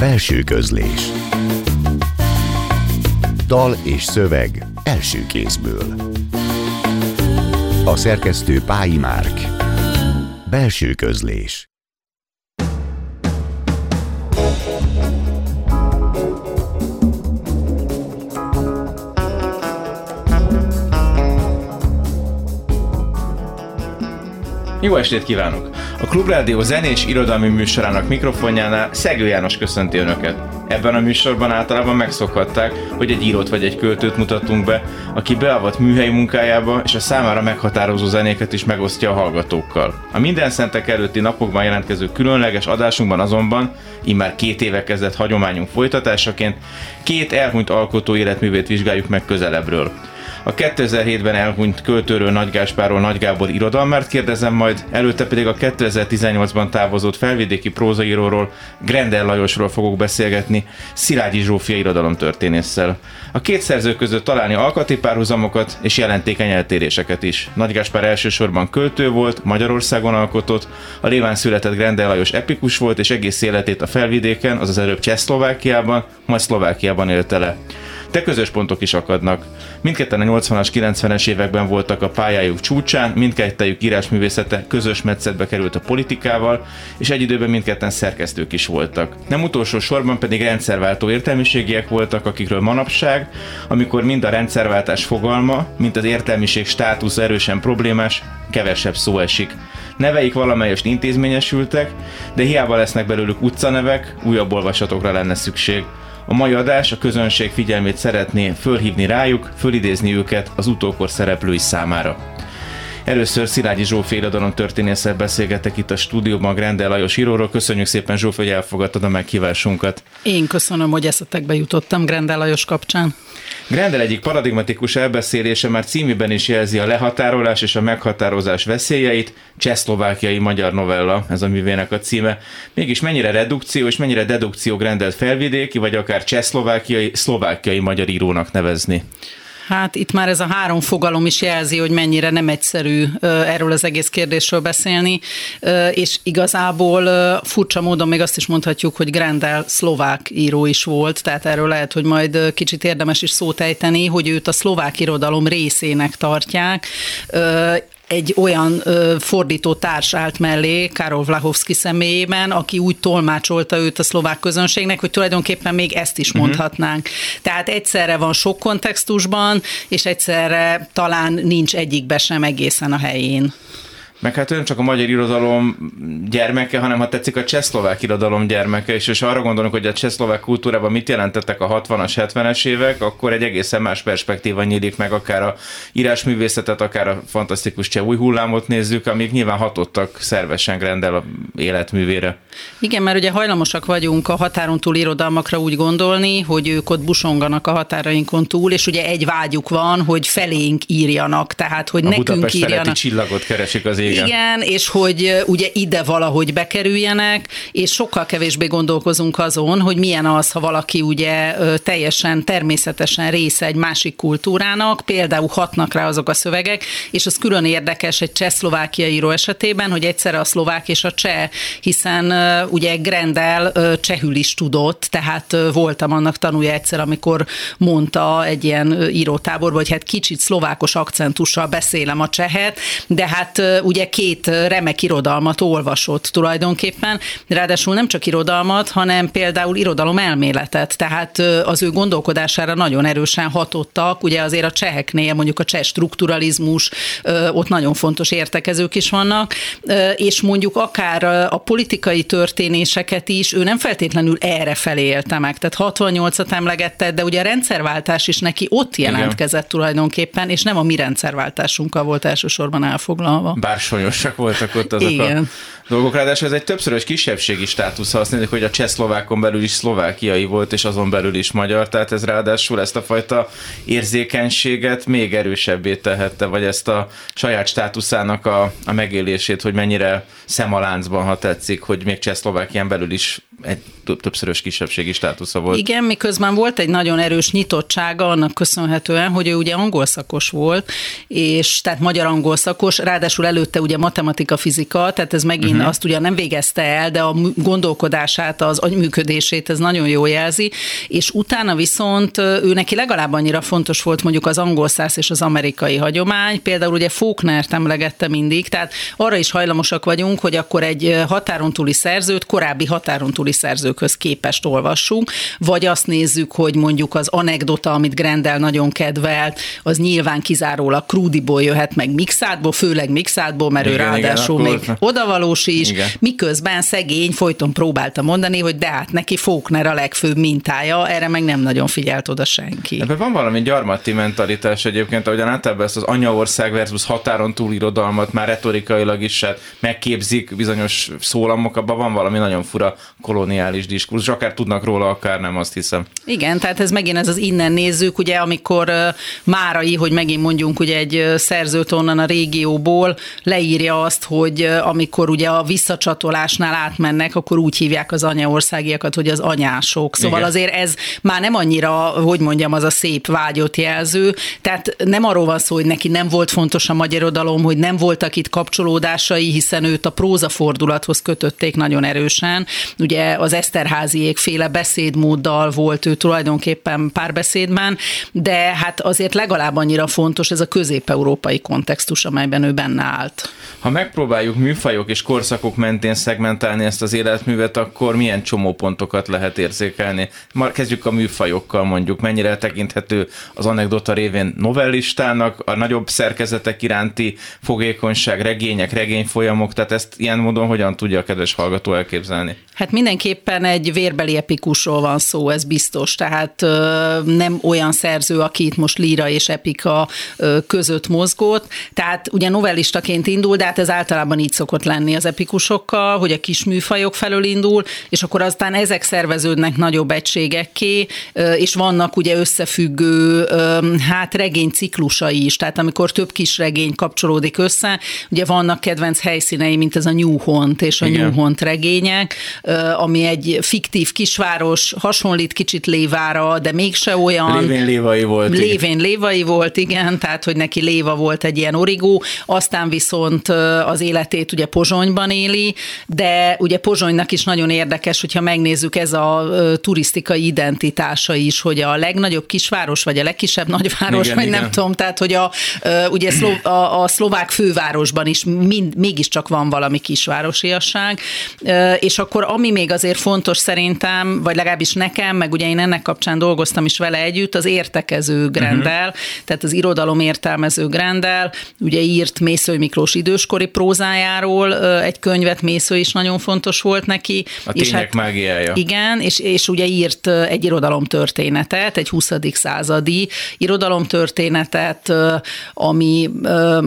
Belső közlés. Dal és szöveg első kézből. A szerkesztő Pályi Márk. Belső közlés. Jó estét kívánok! A Klubrádió zenés irodalmi műsorának mikrofonjánál Szegő János köszönti Önöket. Ebben a műsorban általában megszokhatták, hogy egy írót vagy egy költőt mutatunk be, aki beavat műhelyi munkájába, és a számára meghatározó zenéket is megosztja a hallgatókkal. A minden szentek előtti napokban jelentkező különleges adásunkban azonban, immár két éve kezdett hagyományunk folytatásaként, két elhunyt alkotó életművét vizsgáljuk meg közelebbről. A 2007-ben elhunyt költőről Nagy Gáspáról Nagy Gábor irodalmárt kérdezem majd, előtte pedig a 2018-ban távozott felvidéki prózaíróról Grendel Lajosról fogok beszélgetni Szilágyi Zsófia irodalomtörténésszel. A két szerző között találni alkati párhuzamokat és jelentékeny eltéréseket is. Nagy Gáspár elsősorban költő volt, Magyarországon alkotott, a Léván született Grendel Lajos epikus volt, és egész életét a felvidéken, azaz előbb Csehszlovákiában, majd Szlovákiában élte le de közös pontok is akadnak. Mindketten a 80-as, 90-es években voltak a pályájuk csúcsán, mindkettejük írásművészete közös metszetbe került a politikával, és egy időben mindketten szerkesztők is voltak. Nem utolsó sorban pedig rendszerváltó értelmiségiek voltak, akikről manapság, amikor mind a rendszerváltás fogalma, mint az értelmiség státusz erősen problémás, kevesebb szó esik. Neveik valamelyest intézményesültek, de hiába lesznek belőlük utcanevek, újabb olvasatokra lenne szükség. A mai adás a közönség figyelmét szeretné fölhívni rájuk, fölidézni őket az utókor szereplői számára. Először Szilágyi Zsófi irodalom történésszel beszélgetek itt a stúdióban Grendel Lajos íróról. Köszönjük szépen Zsófi, hogy elfogadtad a meghívásunkat. Én köszönöm, hogy eszetekbe jutottam Grendel Lajos kapcsán. Grendel egyik paradigmatikus elbeszélése már címében is jelzi a lehatárolás és a meghatározás veszélyeit, csehszlovákiai magyar novella, ez a művének a címe. Mégis mennyire redukció és mennyire dedukció Grendel felvidéki, vagy akár csehszlovákiai, szlovákiai magyar írónak nevezni? Hát itt már ez a három fogalom is jelzi, hogy mennyire nem egyszerű erről az egész kérdésről beszélni, és igazából furcsa módon még azt is mondhatjuk, hogy Grendel szlovák író is volt, tehát erről lehet, hogy majd kicsit érdemes is szót ejteni, hogy őt a szlovák irodalom részének tartják egy olyan ö, fordító társ állt mellé, Karol Vlahovski személyében, aki úgy tolmácsolta őt a szlovák közönségnek, hogy tulajdonképpen még ezt is uh-huh. mondhatnánk. Tehát egyszerre van sok kontextusban, és egyszerre talán nincs egyikbe sem egészen a helyén. Meg hát nem csak a magyar irodalom gyermeke, hanem ha tetszik a csehszlovák irodalom gyermeke, és, és arra gondolunk, hogy a csehszlovák kultúrában mit jelentettek a 60-as, 70-es évek, akkor egy egészen más perspektíva nyílik meg, akár a írásművészetet, akár a fantasztikus cseh új hullámot nézzük, amik nyilván hatottak szervesen Grendel a életművére. Igen, mert ugye hajlamosak vagyunk a határon túl irodalmakra úgy gondolni, hogy ők ott busonganak a határainkon túl, és ugye egy vágyuk van, hogy felénk írjanak, tehát hogy a nekünk Budapest írjanak. csillagot keresik az ég igen. Igen, és hogy ugye ide valahogy bekerüljenek, és sokkal kevésbé gondolkozunk azon, hogy milyen az, ha valaki ugye teljesen természetesen része egy másik kultúrának, például hatnak rá azok a szövegek, és az külön érdekes egy cseh-szlovákia író esetében, hogy egyszerre a szlovák és a cseh, hiszen ugye Grendel csehül is tudott, tehát voltam annak tanulja egyszer, amikor mondta egy ilyen írótáborban, hogy hát kicsit szlovákos akcentussal beszélem a csehet, de hát ugye ugye két remek irodalmat olvasott tulajdonképpen, ráadásul nem csak irodalmat, hanem például irodalom elméletet, tehát az ő gondolkodására nagyon erősen hatottak, ugye azért a cseheknél mondjuk a cseh strukturalizmus, ott nagyon fontos értekezők is vannak, és mondjuk akár a politikai történéseket is, ő nem feltétlenül erre felé élte meg, tehát 68-at emlegette, de ugye a rendszerváltás is neki ott jelentkezett Igen. tulajdonképpen, és nem a mi rendszerváltásunkkal volt elsősorban elfoglalva. Bár sonyosak voltak ott azok Igen. a dolgok. Ráadásul ez egy többszörös kisebbségi státusz, ha azt mondjuk, hogy a csehszlovákon belül is szlovákiai volt, és azon belül is magyar, tehát ez ráadásul ezt a fajta érzékenységet még erősebbé tehette, vagy ezt a saját státuszának a, a megélését, hogy mennyire szemaláncban, ha tetszik, hogy még Csehszlovákián belül is egy többszörös kisebbségi státusza volt. Igen, miközben volt egy nagyon erős nyitottsága annak köszönhetően, hogy ő ugye angol szakos volt, és tehát magyar angol szakos, ráadásul előtte ugye matematika, fizika, tehát ez megint uh-huh. azt ugyan nem végezte el, de a gondolkodását, az agyműködését ez nagyon jól jelzi, és utána viszont ő neki legalább annyira fontos volt mondjuk az angol száz és az amerikai hagyomány, például ugye Faulkner-t emlegette mindig, tehát arra is hajlamosak vagyunk, hogy akkor egy határon túli szerzőt korábbi határon túli szerzőkhöz képest olvassunk, vagy azt nézzük, hogy mondjuk az anekdota, amit Grendel nagyon kedvelt, az nyilván kizárólag krúdiból jöhet meg mixátból, főleg mixátból, mert igen, ő ráadásul igen, még odavalós is, igen. miközben szegény folyton próbálta mondani, hogy de hát neki Faulkner a legfőbb mintája, erre meg nem nagyon figyelt oda senki. Ebben van valami gyarmati mentalitás egyébként, ahogyan általában ezt az anyaország versus határon túl irodalmat már retorikailag is hát megképzik bizonyos szólamok, abban van valami nagyon fura koloniális diskurzus, akár tudnak róla, akár nem, azt hiszem. Igen, tehát ez megint ez az innen nézzük, ugye, amikor Márai, hogy megint mondjunk ugye egy szerzőt onnan a régióból, leírja azt, hogy amikor ugye a visszacsatolásnál átmennek, akkor úgy hívják az anyaországiakat, hogy az anyások. Szóval Igen. azért ez már nem annyira, hogy mondjam, az a szép vágyott jelző, tehát nem arról van szó, hogy neki nem volt fontos a magyar irodalom, hogy nem voltak itt kapcsolódásai, hiszen őt a próza fordulathoz kötötték nagyon erősen. Ugye az Eszterháziék féle beszédmóddal volt ő tulajdonképpen párbeszédben, de hát azért legalább annyira fontos ez a közép-európai kontextus, amelyben ő benne állt. Ha megpróbáljuk műfajok és korszakok mentén szegmentálni ezt az életművet, akkor milyen csomópontokat lehet érzékelni? Már kezdjük a műfajokkal mondjuk, mennyire tekinthető az anekdota révén novellistának, a nagyobb szerkezetek iránti fogékonyság, regények, regényfolyamok, tehát ezt ilyen módon hogyan tudja a kedves hallgató elképzelni? Hát mindenképpen egy vérbeli epikusról van szó, ez biztos. Tehát nem olyan szerző, aki itt most líra és epika között mozgott. Tehát ugye novellistaként indul, de hát ez általában így szokott lenni az epikusokkal, hogy a kis műfajok felől indul, és akkor aztán ezek szerveződnek nagyobb egységekké, és vannak ugye összefüggő, hát regény ciklusai is. Tehát amikor több kis regény kapcsolódik össze, ugye vannak kedvenc helyszínei, mint ez a New Hont és a Igen. New Hont regények, ami egy fiktív kisváros, hasonlít kicsit Lévára, de mégse olyan. Lévén Lévai volt. Lévén. Lévai volt, igen, tehát hogy neki Léva volt egy ilyen origó, aztán viszont az életét ugye Pozsonyban éli, de ugye Pozsonynak is nagyon érdekes, hogyha megnézzük ez a turisztikai identitása is, hogy a legnagyobb kisváros, vagy a legkisebb nagyváros, igen, vagy igen. nem tudom, tehát hogy a, ugye a, a szlovák fővárosban is mind, mégiscsak van valami kisvárosiasság, és akkor ami még azért fontos szerintem, vagy legalábbis nekem, meg ugye én ennek kapcsán dolgoztam is vele együtt, az értekező Grendel, uh-huh. tehát az irodalom értelmező Grendel, ugye írt Mészői Miklós időskori prózájáról egy könyvet, Mésző is nagyon fontos volt neki. A és hát, mágiája. Igen, és, és ugye írt egy irodalomtörténetet, egy 20. századi irodalomtörténetet, ami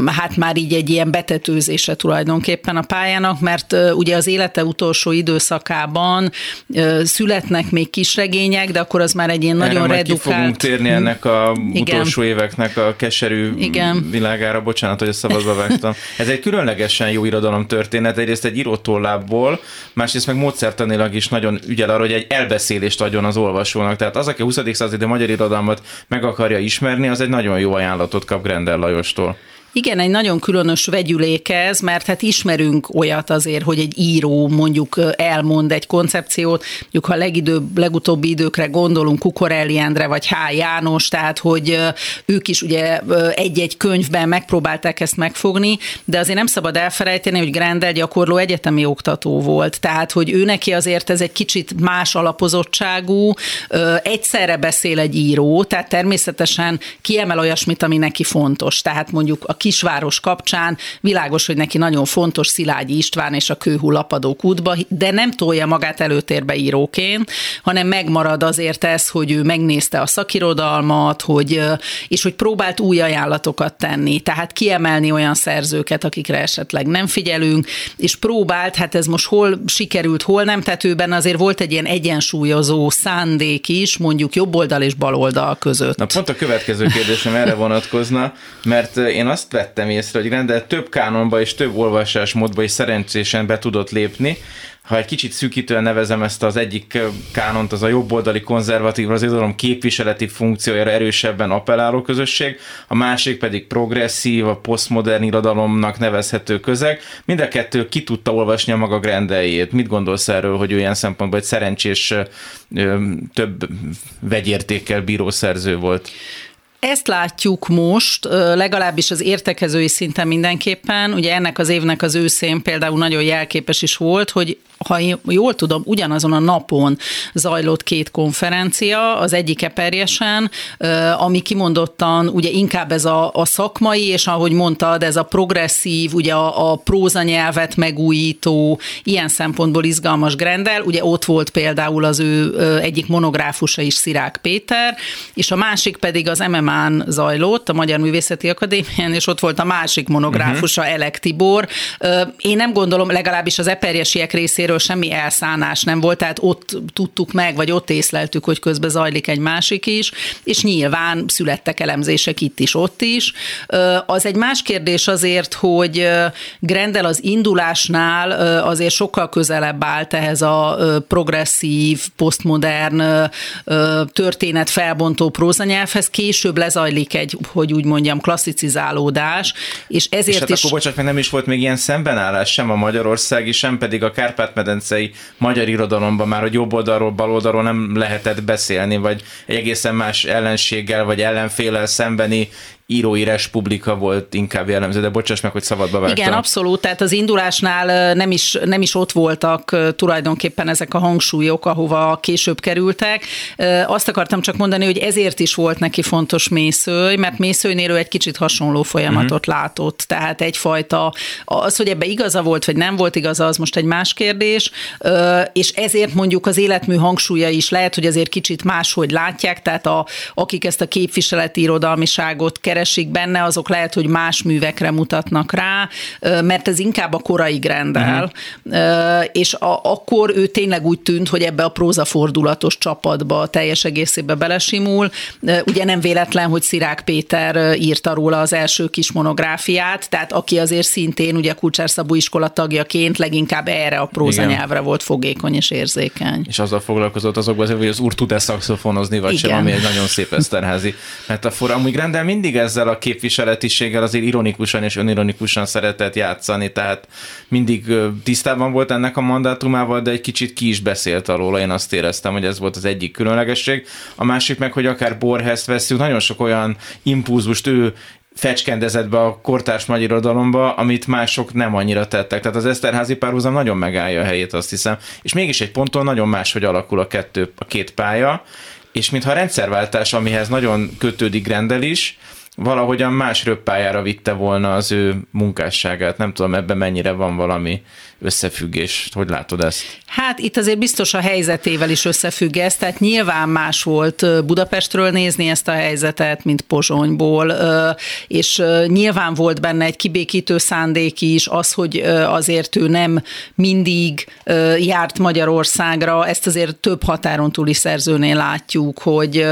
hát már így egy ilyen betetőzése tulajdonképpen a pályának, mert ugye az élete utolsó időszakában születnek még kisregények, de akkor az már egy ilyen Erre nagyon redukált... Ki fogunk térni ennek a Igen. utolsó éveknek a keserű Igen. világára, bocsánat, hogy a szabadba vágtam. Ez egy különlegesen jó irodalom történet, egyrészt egy írótollából, másrészt meg módszertanilag is nagyon ügyel arra, hogy egy elbeszélést adjon az olvasónak. Tehát az, aki a 20. századi magyar irodalmat meg akarja ismerni, az egy nagyon jó ajánlatot kap Grendel Lajostól. Igen, egy nagyon különös vegyülék ez, mert hát ismerünk olyat azért, hogy egy író mondjuk elmond egy koncepciót, mondjuk ha legidőbb, legutóbbi időkre gondolunk Kukorelli Endre vagy H. János, tehát hogy ők is ugye egy-egy könyvben megpróbálták ezt megfogni, de azért nem szabad elfelejteni, hogy Grendel gyakorló egyetemi oktató volt, tehát hogy ő neki azért ez egy kicsit más alapozottságú, egyszerre beszél egy író, tehát természetesen kiemel olyasmit, ami neki fontos, tehát mondjuk a kisváros kapcsán világos, hogy neki nagyon fontos Szilágyi István és a kőhullapadók útba, de nem tolja magát előtérbe íróként, hanem megmarad azért ez, hogy ő megnézte a szakirodalmat, hogy, és hogy próbált új ajánlatokat tenni, tehát kiemelni olyan szerzőket, akikre esetleg nem figyelünk, és próbált, hát ez most hol sikerült, hol nem, tehát őben azért volt egy ilyen egyensúlyozó szándék is, mondjuk jobb oldal és bal oldal között. Na pont a következő kérdésem erre vonatkozna, mert én azt vettem észre, hogy Grendel több kánonba és több olvasásmódba is szerencsésen be tudott lépni, ha egy kicsit szűkítően nevezem ezt az egyik kánont, az a jobboldali konzervatív, az irodalom képviseleti funkciójára erősebben appelláló közösség, a másik pedig progresszív, a posztmodern irodalomnak nevezhető közeg. Mind a kettő ki tudta olvasni a maga grendeljét. Mit gondolsz erről, hogy olyan szempontból egy szerencsés több vegyértékkel bíró szerző volt? Ezt látjuk most, legalábbis az értekezői szinten mindenképpen. Ugye ennek az évnek az őszén például nagyon jelképes is volt, hogy ha én jól tudom, ugyanazon a napon zajlott két konferencia, az egyik eperjesen, ami kimondottan ugye inkább ez a, a szakmai, és ahogy mondtad, ez a progresszív, ugye a, a prózanyelvet megújító, ilyen szempontból izgalmas Grendel, ugye ott volt például az ő egyik monográfusa is, Szirák Péter, és a másik pedig az MMA-n zajlott, a Magyar Művészeti Akadémián, és ott volt a másik monográfusa, uh-huh. Elek Tibor. Én nem gondolom, legalábbis az eperjesiek részéről részéről semmi elszánás nem volt, tehát ott tudtuk meg, vagy ott észleltük, hogy közben zajlik egy másik is, és nyilván születtek elemzések itt is, ott is. Az egy más kérdés azért, hogy Grendel az indulásnál azért sokkal közelebb állt ehhez a progresszív, posztmodern történet felbontó prózanyelvhez, később lezajlik egy, hogy úgy mondjam, klasszicizálódás, és ezért és hát is... akkor bocsánat, meg nem is volt még ilyen szembenállás sem a magyarországi, sem pedig a Kárpát Kárpát-medencei magyar irodalomban már, hogy jobb oldalról, bal oldalról nem lehetett beszélni, vagy egészen más ellenséggel, vagy ellenfélel szembeni írói republika volt inkább jellemző, de bocsáss meg, hogy szabadba vágtam. Igen, abszolút, tehát az indulásnál nem is, nem is ott voltak tulajdonképpen ezek a hangsúlyok, ahova később kerültek. Azt akartam csak mondani, hogy ezért is volt neki fontos Mészőj, mert Mészőjnél ő egy kicsit hasonló folyamatot uh-huh. látott, tehát egyfajta, az, hogy ebbe igaza volt, vagy nem volt igaza, az most egy más kérdés, és ezért mondjuk az életmű hangsúlya is lehet, hogy azért kicsit máshogy látják, tehát a, akik ezt a képviseleti irodalmiságot keresik benne, azok lehet, hogy más művekre mutatnak rá, mert ez inkább a korai grendel, uh-huh. és a, akkor ő tényleg úgy tűnt, hogy ebbe a prózafordulatos csapatba teljes egészébe belesimul. Ugye nem véletlen, hogy Szirák Péter írta róla az első kis monográfiát, tehát aki azért szintén ugye Kulcsár Szabó iskola tagjaként leginkább erre a prózanyelvre volt fogékony és érzékeny. És azzal foglalkozott azokban, hogy az úr tud-e szakszofonozni, vagy Igen. sem, ami egy nagyon szép eszterházi metafora. Amúgy Grendel mindig ezzel a képviseletiséggel azért ironikusan és önironikusan szeretett játszani, tehát mindig tisztában volt ennek a mandátumával, de egy kicsit ki is beszélt alól, én azt éreztem, hogy ez volt az egyik különlegesség. A másik meg, hogy akár Borheszt veszünk, nagyon sok olyan impulzust ő fecskendezett be a kortárs magyar irodalomba, amit mások nem annyira tettek. Tehát az Eszterházi párhuzam nagyon megállja a helyét, azt hiszem. És mégis egy ponton nagyon máshogy alakul a, kettő, a két pálya, és mintha a rendszerváltás, amihez nagyon kötődik Grendel is, valahogyan más röppájára vitte volna az ő munkásságát. Nem tudom, ebben mennyire van valami összefüggés. Hogy látod ezt? Hát itt azért biztos a helyzetével is összefügg ez, tehát nyilván más volt Budapestről nézni ezt a helyzetet, mint Pozsonyból, és nyilván volt benne egy kibékítő szándék is, az, hogy azért ő nem mindig járt Magyarországra, ezt azért több határon túli szerzőnél látjuk, hogy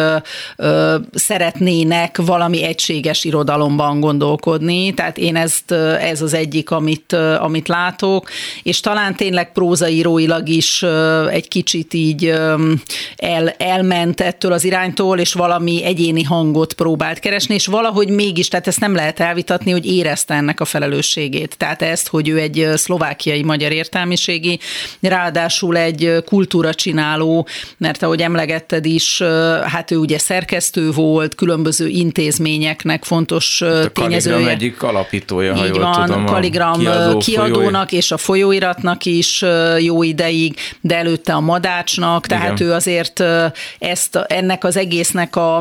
szeretnének valami egységes irodalomban gondolkodni, tehát én ezt, ez az egyik, amit, amit látok, és talán tényleg prózaíróilag is egy kicsit így el, elment ettől az iránytól, és valami egyéni hangot próbált keresni, és valahogy mégis, tehát ezt nem lehet elvitatni, hogy érezte ennek a felelősségét. Tehát ezt, hogy ő egy szlovákiai magyar értelmiségi, ráadásul egy kultúra csináló, mert ahogy emlegetted is, hát ő ugye szerkesztő volt, különböző intézményeknek fontos a tényezője. egyik alapítója, ha Így jól van, tudom. Kaligram kiadó, kiadónak és a folyóiratnak is jó ideig, de előtte a Madácsnak, tehát Igen. ő azért ezt, ennek az egésznek a,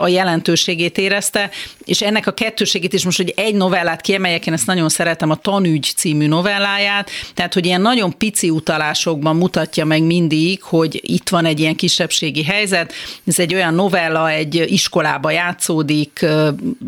a jelentőségét érezte, és ennek a kettőségét is most, hogy egy novellát kiemeljek, én ezt nagyon szeretem, a Tanügy című novelláját, tehát, hogy ilyen nagyon pici utalásokban mutatja meg mindig, hogy itt van egy ilyen kisebbségi helyzet, ez egy olyan novella, egy iskolába játszódik,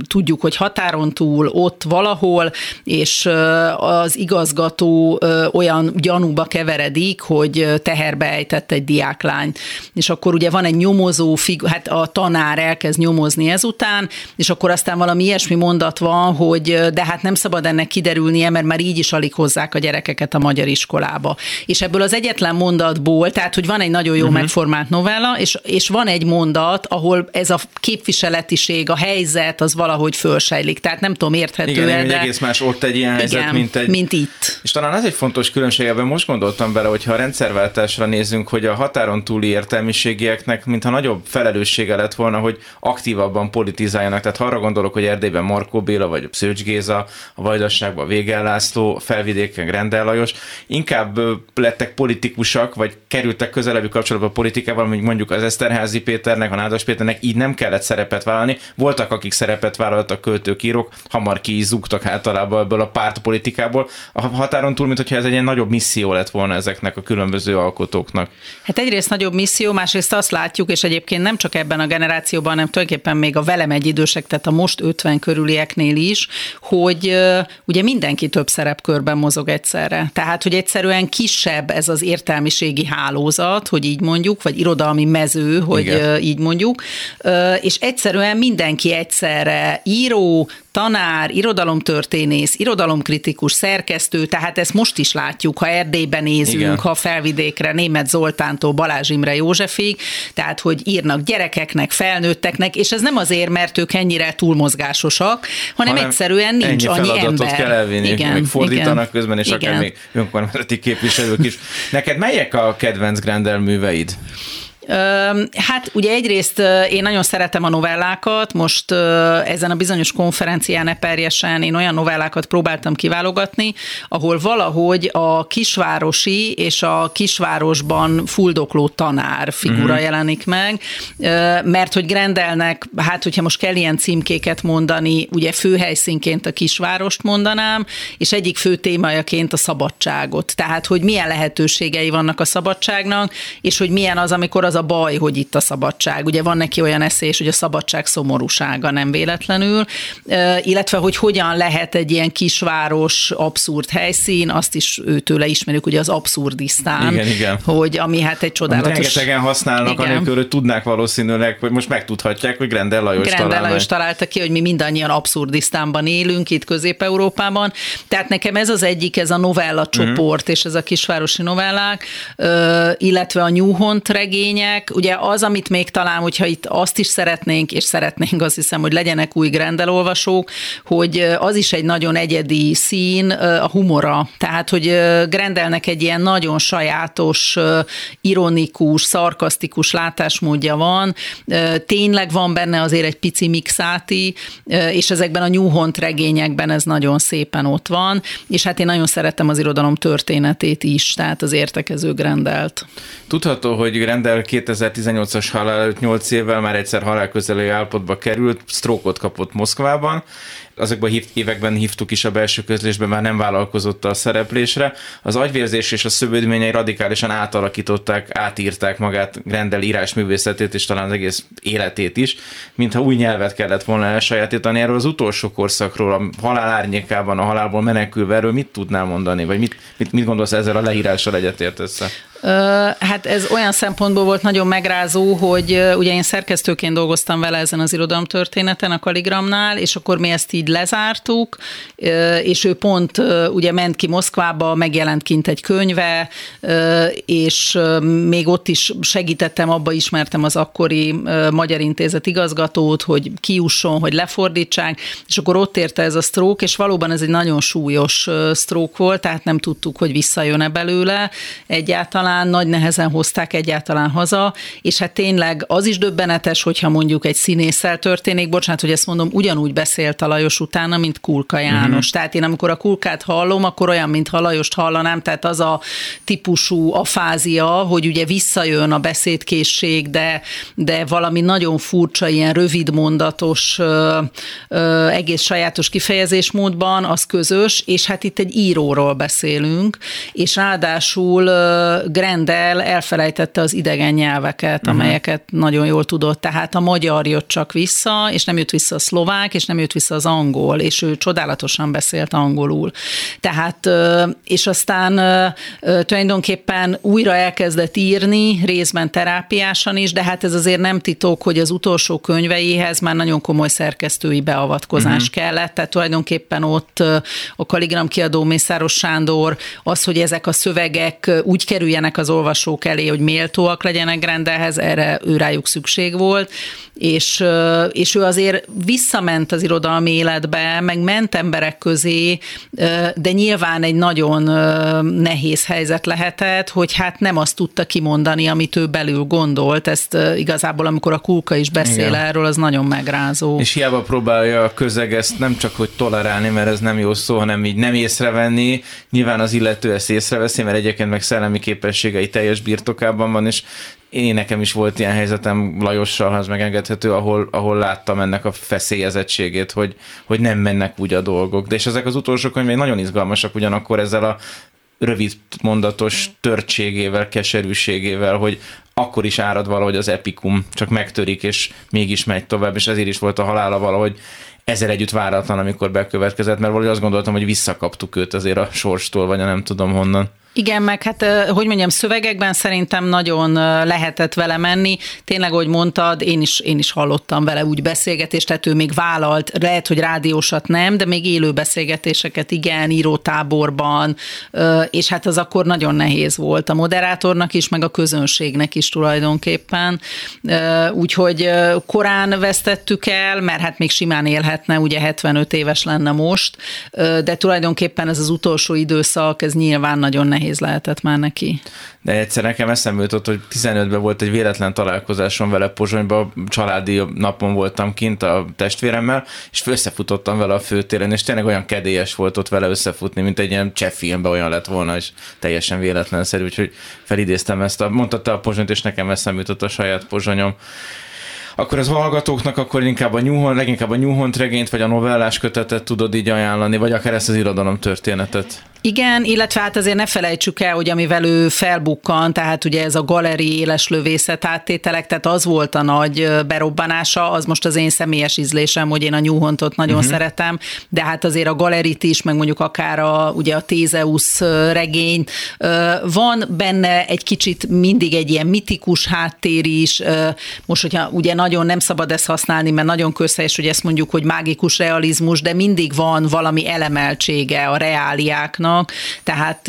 tudjuk, hogy határon túl, ott valahol, és az igazgató olyan gyanúba keveredik, hogy teherbe ejtett egy diáklány. És akkor ugye van egy nyomozó, hát a tanár elkezd nyomozni ezután, és akkor aztán aztán valami ilyesmi mondat van, hogy de hát nem szabad ennek kiderülnie, mert már így is alig hozzák a gyerekeket a magyar iskolába. És ebből az egyetlen mondatból, tehát hogy van egy nagyon jó uh-huh. megformált novella, és, és van egy mondat, ahol ez a képviseletiség, a helyzet az valahogy fölsejlik. Tehát nem tudom, érthető Igen, de... egész más ott egy ilyen helyzet, Igen, mint egy... mint itt. És talán ez egy fontos különbség, ebben most gondoltam bele, hogyha a rendszerváltásra nézünk, hogy a határon túli értelmiségieknek mintha nagyobb felelőssége lett volna, hogy aktívabban politizáljanak. Tehát arra gondolok, hogy Erdélyben Markó Béla, vagy Szőcs Géza, a Vajdaságban Végel László, felvidéken Grendel Lajos, inkább lettek politikusak, vagy kerültek közelebbi kapcsolatba a politikával, mint mondjuk az Eszterházi Péternek, a Nádas Péternek, így nem kellett szerepet vállalni. Voltak, akik szerepet vállaltak, költők, írók, hamar ki általában ebből a pártpolitikából. A határon túl, mint hogyha ez egy nagyobb misszió lett volna ezeknek a különböző alkotóknak. Hát egyrészt nagyobb misszió, másrészt azt látjuk, és egyébként nem csak ebben a generációban, hanem tulajdonképpen még a velem egy idősek, tehát a most 50 körülieknél is, hogy ugye mindenki több szerepkörben mozog egyszerre. Tehát, hogy egyszerűen kisebb ez az értelmiségi hálózat, hogy így mondjuk, vagy irodalmi mező, hogy Igen. így mondjuk, és egyszerűen mindenki egyszerre író, tanár, irodalomtörténész, irodalomkritikus, szerkesztő, tehát ezt most is látjuk, ha Erdélyben nézünk, Igen. ha felvidékre, német Zoltántól Balázs Imre Józsefig, tehát hogy írnak gyerekeknek, felnőtteknek, és ez nem azért, mert ők ennyire túlmozgásosak, hanem, hanem egyszerűen nincs ennyi annyi ember. kell elvinni, igen, még fordítanak igen, közben, és igen. akár még önkormányzati képviselők is. Neked melyek a kedvenc Grendel műveid? Hát ugye egyrészt én nagyon szeretem a novellákat, most ezen a bizonyos konferencián eperjesen én olyan novellákat próbáltam kiválogatni, ahol valahogy a kisvárosi és a kisvárosban fuldokló tanár figura mm. jelenik meg, mert hogy Grendelnek, hát hogyha most kell ilyen címkéket mondani, ugye főhelyszínként a kisvárost mondanám, és egyik fő témajaként a szabadságot. Tehát, hogy milyen lehetőségei vannak a szabadságnak, és hogy milyen az, amikor az a baj, hogy itt a szabadság. Ugye van neki olyan eszés, hogy a szabadság szomorúsága nem véletlenül, illetve hogy hogyan lehet egy ilyen kisváros abszurd helyszín, azt is őtőle ismerjük, ugye az abszurdisztán, igen, igen. hogy ami hát egy csodálatos... Rengetegen használnak, igen. anélkül, hogy tudnák valószínűleg, hogy most megtudhatják, hogy Grendel Lajos Grendel Lajos találta ki, hogy mi mindannyian abszurdisztánban élünk itt Közép-Európában. Tehát nekem ez az egyik, ez a novella csoport, mm. és ez a kisvárosi novellák, illetve a Newhont regénye, legyenek, ugye az, amit még talán, hogyha itt azt is szeretnénk, és szeretnénk azt hiszem, hogy legyenek új Grendel hogy az is egy nagyon egyedi szín, a humora. Tehát, hogy Grendelnek egy ilyen nagyon sajátos, ironikus, szarkasztikus látásmódja van. Tényleg van benne azért egy pici mixáti, és ezekben a New regényekben ez nagyon szépen ott van, és hát én nagyon szeretem az irodalom történetét is, tehát az értekező Grendelt. Tudható, hogy Grendel 2018-as halál előtt 8 évvel már egyszer halálközelő állapotba került, sztrókot kapott Moszkvában, azokban hív, években hívtuk is a belső közlésben, már nem vállalkozott a szereplésre. Az agyvérzés és a szövődményei radikálisan átalakították, átírták magát Grendel írásművészetét és talán az egész életét is, mintha új nyelvet kellett volna elsajátítani. Erről az utolsó korszakról, a halál árnyékában, a halálból menekülve, erről mit tudnál mondani, vagy mit, mit, mit gondolsz ezzel a leírással egyetértesz? Hát ez olyan szempontból volt nagyon megrázó, hogy ugye én szerkesztőként dolgoztam vele ezen az irodalomtörténeten a Kaligramnál, és akkor mi ezt így lezártuk, és ő pont ugye ment ki Moszkvába, megjelent kint egy könyve, és még ott is segítettem, abba ismertem az akkori Magyar Intézet igazgatót, hogy kiusson, hogy lefordítsák, és akkor ott érte ez a stroke, és valóban ez egy nagyon súlyos stroke volt, tehát nem tudtuk, hogy visszajön-e belőle egyáltalán, nagy nehezen hozták egyáltalán haza, és hát tényleg az is döbbenetes, hogyha mondjuk egy színésszel történik, bocsánat, hogy ezt mondom, ugyanúgy beszélt a Lajos utána, mint Kulka János. Uh-huh. Tehát én amikor a Kulkát hallom, akkor olyan, mint Lajost hallanám, tehát az a típusú afázia, hogy ugye visszajön a beszédkészség, de, de valami nagyon furcsa, ilyen rövidmondatos, ö, ö, egész sajátos kifejezésmódban, az közös, és hát itt egy íróról beszélünk, és ráadásul ö, Grendel elfelejtette az idegen nyelveket, uh-huh. amelyeket nagyon jól tudott, tehát a magyar jött csak vissza, és nem jött vissza a szlovák, és nem jött vissza az angol, és ő csodálatosan beszélt angolul. Tehát, és aztán tulajdonképpen újra elkezdett írni, részben terápiásan is, de hát ez azért nem titok, hogy az utolsó könyveihez már nagyon komoly szerkesztői beavatkozás uh-huh. kellett, tehát tulajdonképpen ott a Kaligram kiadó Mészáros Sándor, az, hogy ezek a szövegek úgy kerüljenek az olvasók elé, hogy méltóak legyenek rendelhez, erre ő rájuk szükség volt, és, és ő azért visszament az irodalmi életbe, meg ment emberek közé, de nyilván egy nagyon nehéz helyzet lehetett, hogy hát nem azt tudta kimondani, amit ő belül gondolt. Ezt igazából, amikor a Kulka is beszél Igen. erről, az nagyon megrázó. És hiába próbálja a közeg ezt nem csak hogy tolerálni, mert ez nem jó szó, hanem így nem észrevenni. Nyilván az illető ezt észreveszi, mert egyébként meg szellemi képességei teljes birtokában van, és én nekem is volt ilyen helyzetem Lajossal, ha megengedhető, ahol, ahol láttam ennek a feszélyezettségét, hogy, hogy nem mennek úgy a dolgok. De és ezek az utolsó könyvek nagyon izgalmasak ugyanakkor ezzel a rövid mondatos törtségével, keserűségével, hogy akkor is árad valahogy az epikum, csak megtörik, és mégis megy tovább, és ezért is volt a halála valahogy ezzel együtt váratlan, amikor bekövetkezett, mert valahogy azt gondoltam, hogy visszakaptuk őt azért a sorstól, vagy a nem tudom honnan. Igen, meg hát, hogy mondjam, szövegekben szerintem nagyon lehetett vele menni. Tényleg, ahogy mondtad, én is, én is hallottam vele úgy beszélgetést, tehát ő még vállalt, lehet, hogy rádiósat nem, de még élő beszélgetéseket igen, írótáborban, és hát az akkor nagyon nehéz volt a moderátornak is, meg a közönségnek is tulajdonképpen. Úgyhogy korán vesztettük el, mert hát még simán élhetne, ugye 75 éves lenne most, de tulajdonképpen ez az utolsó időszak, ez nyilván nagyon nehéz nehéz lehetett már neki. De egyszer nekem eszembe jutott, hogy 15-ben volt egy véletlen találkozásom vele Pozsonyban, családi napon voltam kint a testvéremmel, és összefutottam vele a főtéren, és tényleg olyan kedélyes volt ott vele összefutni, mint egy ilyen cseh filmben olyan lett volna, és teljesen véletlenszerű, úgyhogy felidéztem ezt, a, mondta te a Pozsonyt, és nekem eszembe jutott a saját Pozsonyom akkor az hallgatóknak akkor inkább a New leginkább a New regényt, vagy a novellás kötetet tudod így ajánlani, vagy akár ezt az irodalom történetet? Igen, illetve hát azért ne felejtsük el, hogy amivel ő felbukkan, tehát ugye ez a galeri éles lövészet áttételek, tehát az volt a nagy berobbanása, az most az én személyes ízlésem, hogy én a Nyúhontot nagyon uh-huh. szeretem, de hát azért a galerit is, meg mondjuk akár a, ugye a Tézeusz regény, van benne egy kicsit mindig egy ilyen mitikus háttér is, most hogyha ugye nagyon nem szabad ezt használni, mert nagyon közhelyes, hogy ezt mondjuk, hogy mágikus realizmus, de mindig van valami elemeltsége a reáliáknak, vannak, tehát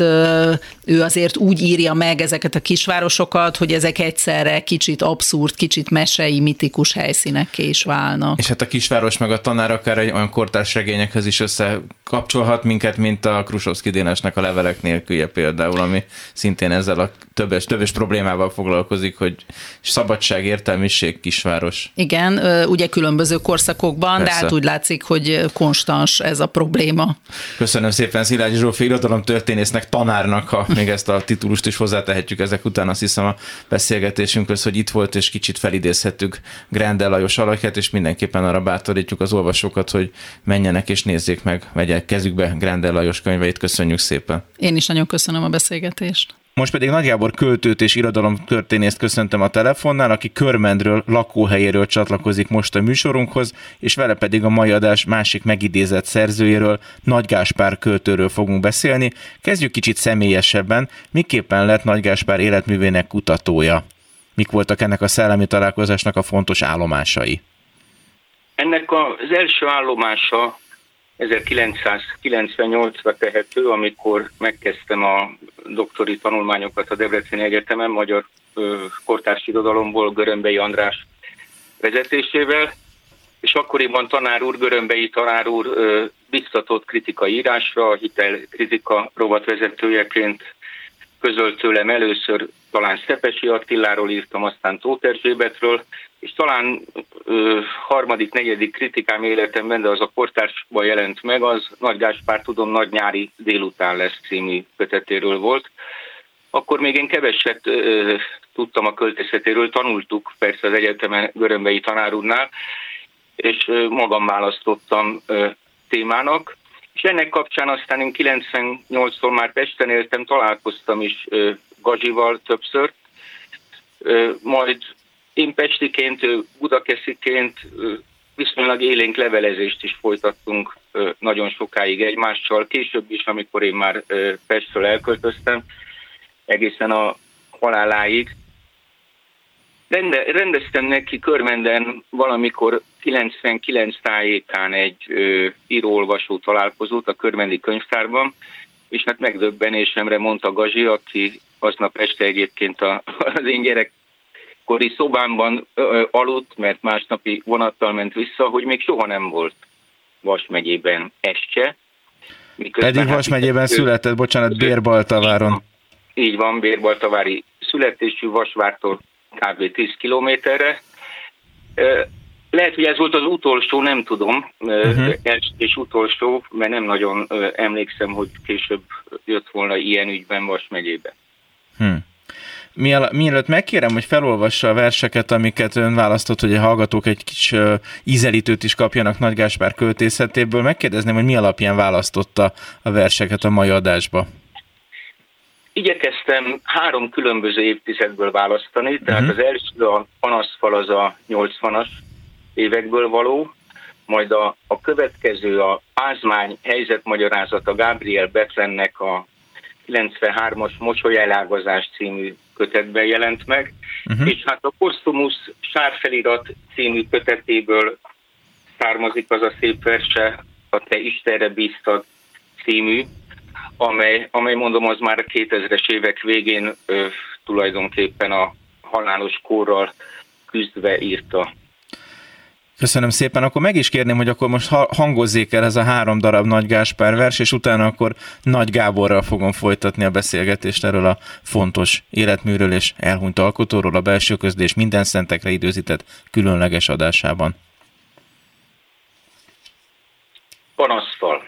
ő azért úgy írja meg ezeket a kisvárosokat, hogy ezek egyszerre kicsit abszurd, kicsit mesei, mitikus helyszínekké is válnak. És hát a kisváros meg a tanár akár egy olyan kortárs regényekhez is összekapcsolhat minket, mint a Krusovszki Dénesnek a levelek nélkülje például, ami szintén ezzel a többes, többes problémával foglalkozik, hogy szabadság, értelmiség, kisváros. Igen, ugye különböző korszakokban, Persze. de hát úgy látszik, hogy konstans ez a probléma. Köszönöm szépen Szilágyi Zsófi történésznek, tanárnak, ha még ezt a titulust is hozzátehetjük ezek után, azt hiszem a beszélgetésünkhöz, hogy itt volt, és kicsit felidézhettük Grendel Lajos alakját, és mindenképpen arra bátorítjuk az olvasókat, hogy menjenek és nézzék meg, vegyek kezükbe Grendel Lajos könyveit. Köszönjük szépen! Én is nagyon köszönöm a beszélgetést. Most pedig Nagy költőt és történészt köszöntöm a telefonnál, aki Körmendről, lakóhelyéről csatlakozik most a műsorunkhoz, és vele pedig a mai adás másik megidézett szerzőjéről, Nagy Gáspár költőről fogunk beszélni. Kezdjük kicsit személyesebben, miképpen lett Nagy Gáspár életművének kutatója? Mik voltak ennek a szellemi találkozásnak a fontos állomásai? Ennek az első állomása 1998-ra tehető, amikor megkezdtem a doktori tanulmányokat a Debreceni Egyetemen, magyar kortárs irodalomból Görömbei András vezetésével, és akkoriban tanár úr, Görömbei tanár úr biztatott kritikai írásra, a hitel kritika rovat vezetőjeként közölt tőlem először talán Szepesi Attiláról írtam, aztán Tóth Erzsébetről, és talán ö, harmadik, negyedik kritikám életemben, de az a kortársban jelent meg, az Nagy Gáspár tudom, Nagy nyári délután lesz című kötetéről volt. Akkor még én keveset ö, tudtam a költészetéről, tanultuk persze az egyetemen Görömbei tanárúrnál, és ö, magam választottam ö, témának, és ennek kapcsán aztán én 98-tól már Pesten éltem, találkoztam is ö, Gazsival többször, ö, majd én pestiként, budakesziként viszonylag élénk levelezést is folytattunk nagyon sokáig egymással. Később is, amikor én már Pestről elköltöztem, egészen a haláláig. Rende, rendeztem neki Körmenden valamikor 99 tájékán egy ö, író-olvasó találkozót a Körmendi könyvtárban, és hát megdöbbenésemre mondta Gazsi, aki aznap este egyébként a, az én gyerekkori szobámban ö, aludt, mert másnapi vonattal ment vissza, hogy még soha nem volt Vas megyében este. Pedig Vas hát megyében született, bocsánat, Bérbaltaváron. Így van, Bérbaltavári születésű Vasvártól kb. 10 kilométerre. Lehet, hogy ez volt az utolsó, nem tudom, uh-huh. és utolsó, mert nem nagyon emlékszem, hogy később jött volna ilyen ügyben Vas megyébe. Hmm. Mielőtt megkérem, hogy felolvassa a verseket, amiket ön választott, hogy a hallgatók egy kis ízelítőt is kapjanak Nagy Gáspár költészetéből, megkérdezném, hogy mi alapján választotta a verseket a mai adásba. Igyekeztem három különböző évtizedből választani, tehát uh-huh. az első a panaszfal az a 80-as évekből való, majd a, a következő a Pázmány helyzetmagyarázata Gabriel Betlennek a 93-as Mosolyelágazás című kötetben jelent meg, uh-huh. és hát a Postumus Sárfelirat című kötetéből származik az a szép verse, a Te Istenre bíztad című, amely, amely mondom, az már a 2000-es évek végén ö, tulajdonképpen a halálos kórral küzdve írta. Köszönöm szépen. Akkor meg is kérném, hogy akkor most hangozzék el ez a három darab Nagy Gáspár vers, és utána akkor Nagy Gáborral fogom folytatni a beszélgetést erről a fontos életműről és elhunyt alkotóról a belső közlés minden szentekre időzített különleges adásában. Panaszfal.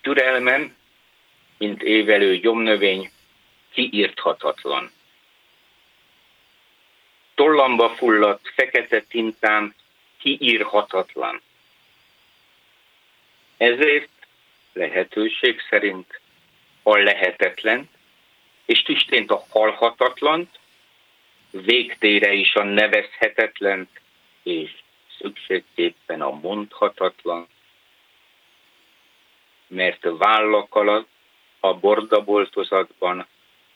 Türelmem, mint évelő gyomnövény, kiírthatatlan tollamba fulladt, fekete tintán kiírhatatlan. Ezért lehetőség szerint a lehetetlen, és tüstént a halhatatlant, végtére is a nevezhetetlen, és szükségképpen a mondhatatlan, mert vállak alatt a bordaboltozatban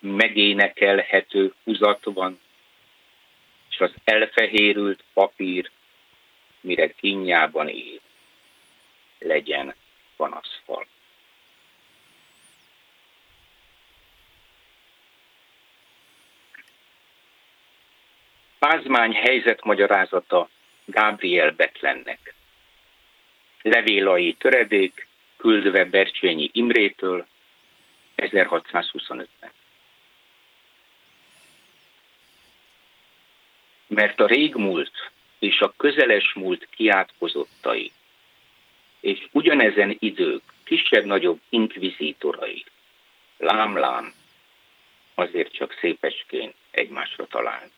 megénekelhető húzat van, és az elfehérült papír, mire kínjában él, legyen panaszfal. Pázmány helyzetmagyarázata Gabriel Betlennek. Levélai töredék, küldve Bercsényi Imrétől 1625-ben. Mert a régmúlt és a közeles múlt kiátkozottai, és ugyanezen idők kisebb-nagyobb inkvizítorai, lám-lám, azért csak szépesként egymásra talál.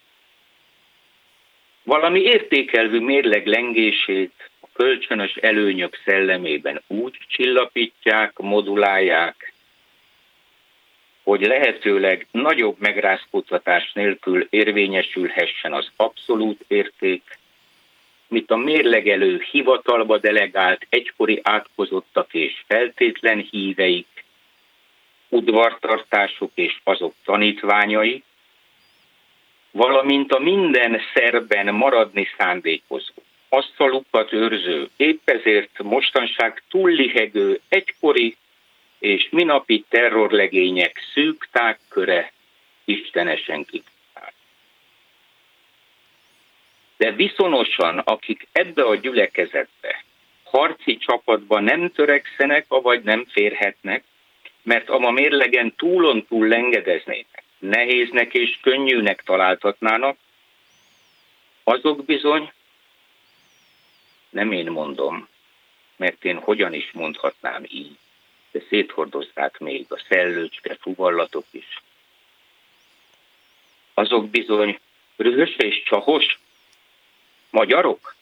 Valami értékelvű mérleg lengését a kölcsönös előnyök szellemében úgy csillapítják, modulálják, hogy lehetőleg nagyobb megrázkódtatás nélkül érvényesülhessen az abszolút érték, mint a mérlegelő hivatalba delegált egykori átkozottak és feltétlen híveik, udvartartások és azok tanítványai, valamint a minden szerben maradni szándékozó, asztalukat őrző, épp ezért mostanság túllihegő egykori és minapi terrorlegények szűk tágköre istenesen kitalált. De viszonosan, akik ebbe a gyülekezetbe, harci csapatba nem törekszenek, avagy nem férhetnek, mert a mérlegen túlon túl lengedeznének, nehéznek és könnyűnek találtatnának, azok bizony, nem én mondom, mert én hogyan is mondhatnám így, de széthordozták még a szellőcske fuvallatok is. Azok bizony röhös és csahos magyarok?